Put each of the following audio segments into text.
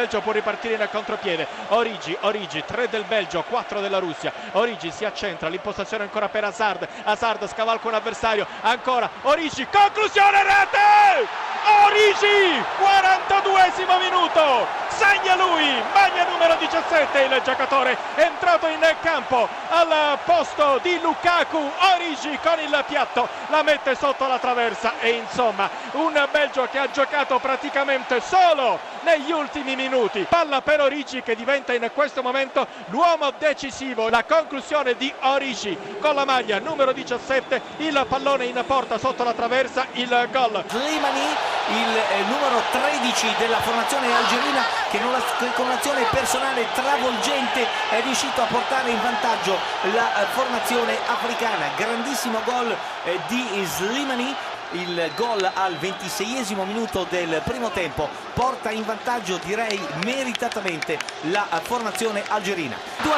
Belgio può ripartire in contropiede. Origi, Origi, 3 del Belgio, 4 della Russia. Origi si accentra, l'impostazione ancora per Hazard. Hazard scavalca un avversario, ancora Origi, conclusione rete! Origi, 42esimo minuto, segna lui, maglia numero 17, il giocatore entrato in campo al posto di Lukaku, Origi con il piatto, la mette sotto la traversa e insomma un Belgio che ha giocato praticamente solo negli ultimi minuti. Palla per Origi che diventa in questo momento l'uomo decisivo. La conclusione di Origi con la maglia numero 17, il pallone in porta sotto la traversa, il gol. Slimani, il eh, numero 13 della formazione algerina che, con un'azione personale travolgente è riuscito a portare in vantaggio la eh, formazione africana. Grandissimo gol eh, di Slimani il gol al 26esimo minuto del primo tempo porta in vantaggio direi meritatamente la formazione algerina 2-0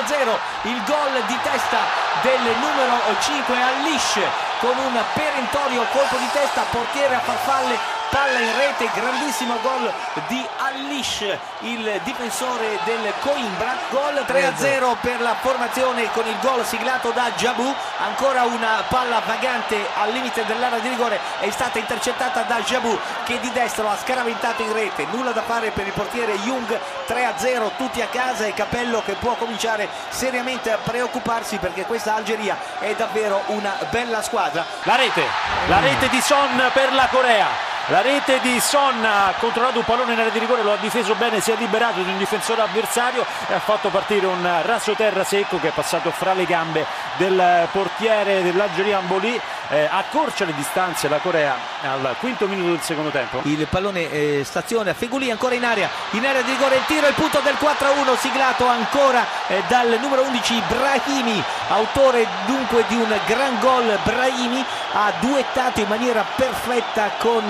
il gol di testa del numero 5 Alish con un perentorio colpo di testa portiere a farfalle palla in rete, grandissimo gol di Alish, il difensore del Coimbra, gol 3-0 per la formazione con il gol siglato da Jabu, ancora una palla vagante al limite dell'area di rigore, è stata intercettata da Jabu che di destro ha scaraventato in rete, nulla da fare per il portiere Jung, 3-0 tutti a casa. E Capello che può cominciare seriamente a preoccuparsi perché questa Algeria è davvero una bella squadra. La rete, la rete di Son per la Corea la rete di Son ha controllato un pallone in area di rigore, lo ha difeso bene, si è liberato di un difensore avversario e ha fatto partire un raso terra secco che è passato fra le gambe del portiere dell'Algeria Amboli. Eh, accorcia le distanze la Corea al quinto minuto del secondo tempo. Il pallone eh, stazione Feguli ancora in area, in area di rigore il tiro, il punto del 4-1 siglato ancora eh, dal numero 11 Brahimi, autore dunque di un gran gol Brahimi, ha duettato in maniera perfetta con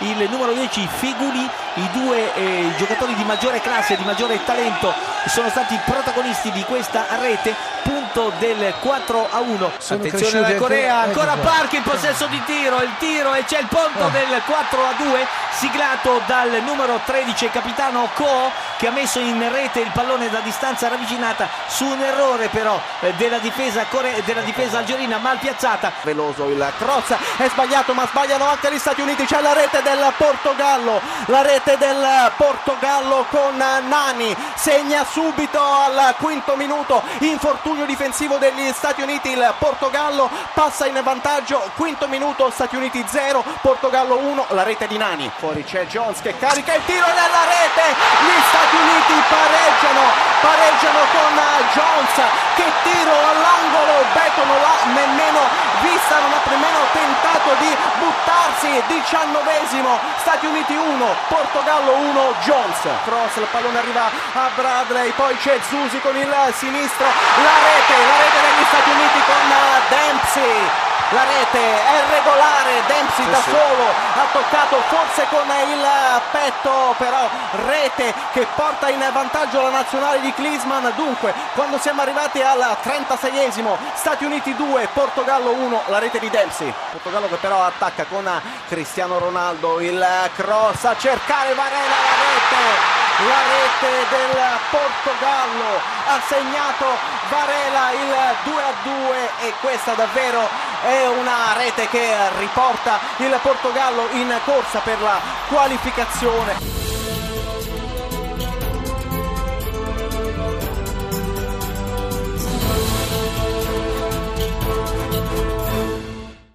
il numero 10 Feguli, i due eh, giocatori di maggiore classe, di maggiore talento sono stati protagonisti di questa rete, punto del 4 a 1. Sono Attenzione alla Corea, ancora Park in possesso di tiro, il tiro e c'è il punto Oh. del 4 a 2 siglato dal numero 13 capitano Ko che ha messo in rete il pallone da distanza ravvicinata su un errore però eh, della difesa, core- della difesa algerina mal piazzata. veloso il cross è sbagliato ma sbagliano anche gli Stati Uniti c'è la rete del Portogallo la rete del Portogallo con Nani segna subito al quinto minuto infortunio difensivo degli Stati Uniti il Portogallo passa in vantaggio quinto minuto Stati Uniti 0 Portogallo 1 la rete di Nani. Fuori c'è Jones che carica il tiro nella rete gli Stati Uniti pareggiano pareggiano con Jones che tiro all'angolo Beto tentato di buttarsi diciannovesimo Stati Uniti 1 Portogallo 1 Jones. Cross il pallone arriva a Bradley poi c'è Zusi con il sinistro la rete la rete degli Stati Uniti con Dempsey la rete è regolare, Dempsey da solo ha toccato forse con il petto, però rete che porta in vantaggio la nazionale di Klinsmann. Dunque, quando siamo arrivati al 36esimo, Stati Uniti 2, Portogallo 1, la rete di Dempsey. Portogallo che però attacca con Cristiano Ronaldo, il cross a cercare Varela la rete la rete del Portogallo ha segnato Varela il 2 a 2 e questa davvero è una rete che riporta il Portogallo in corsa per la qualificazione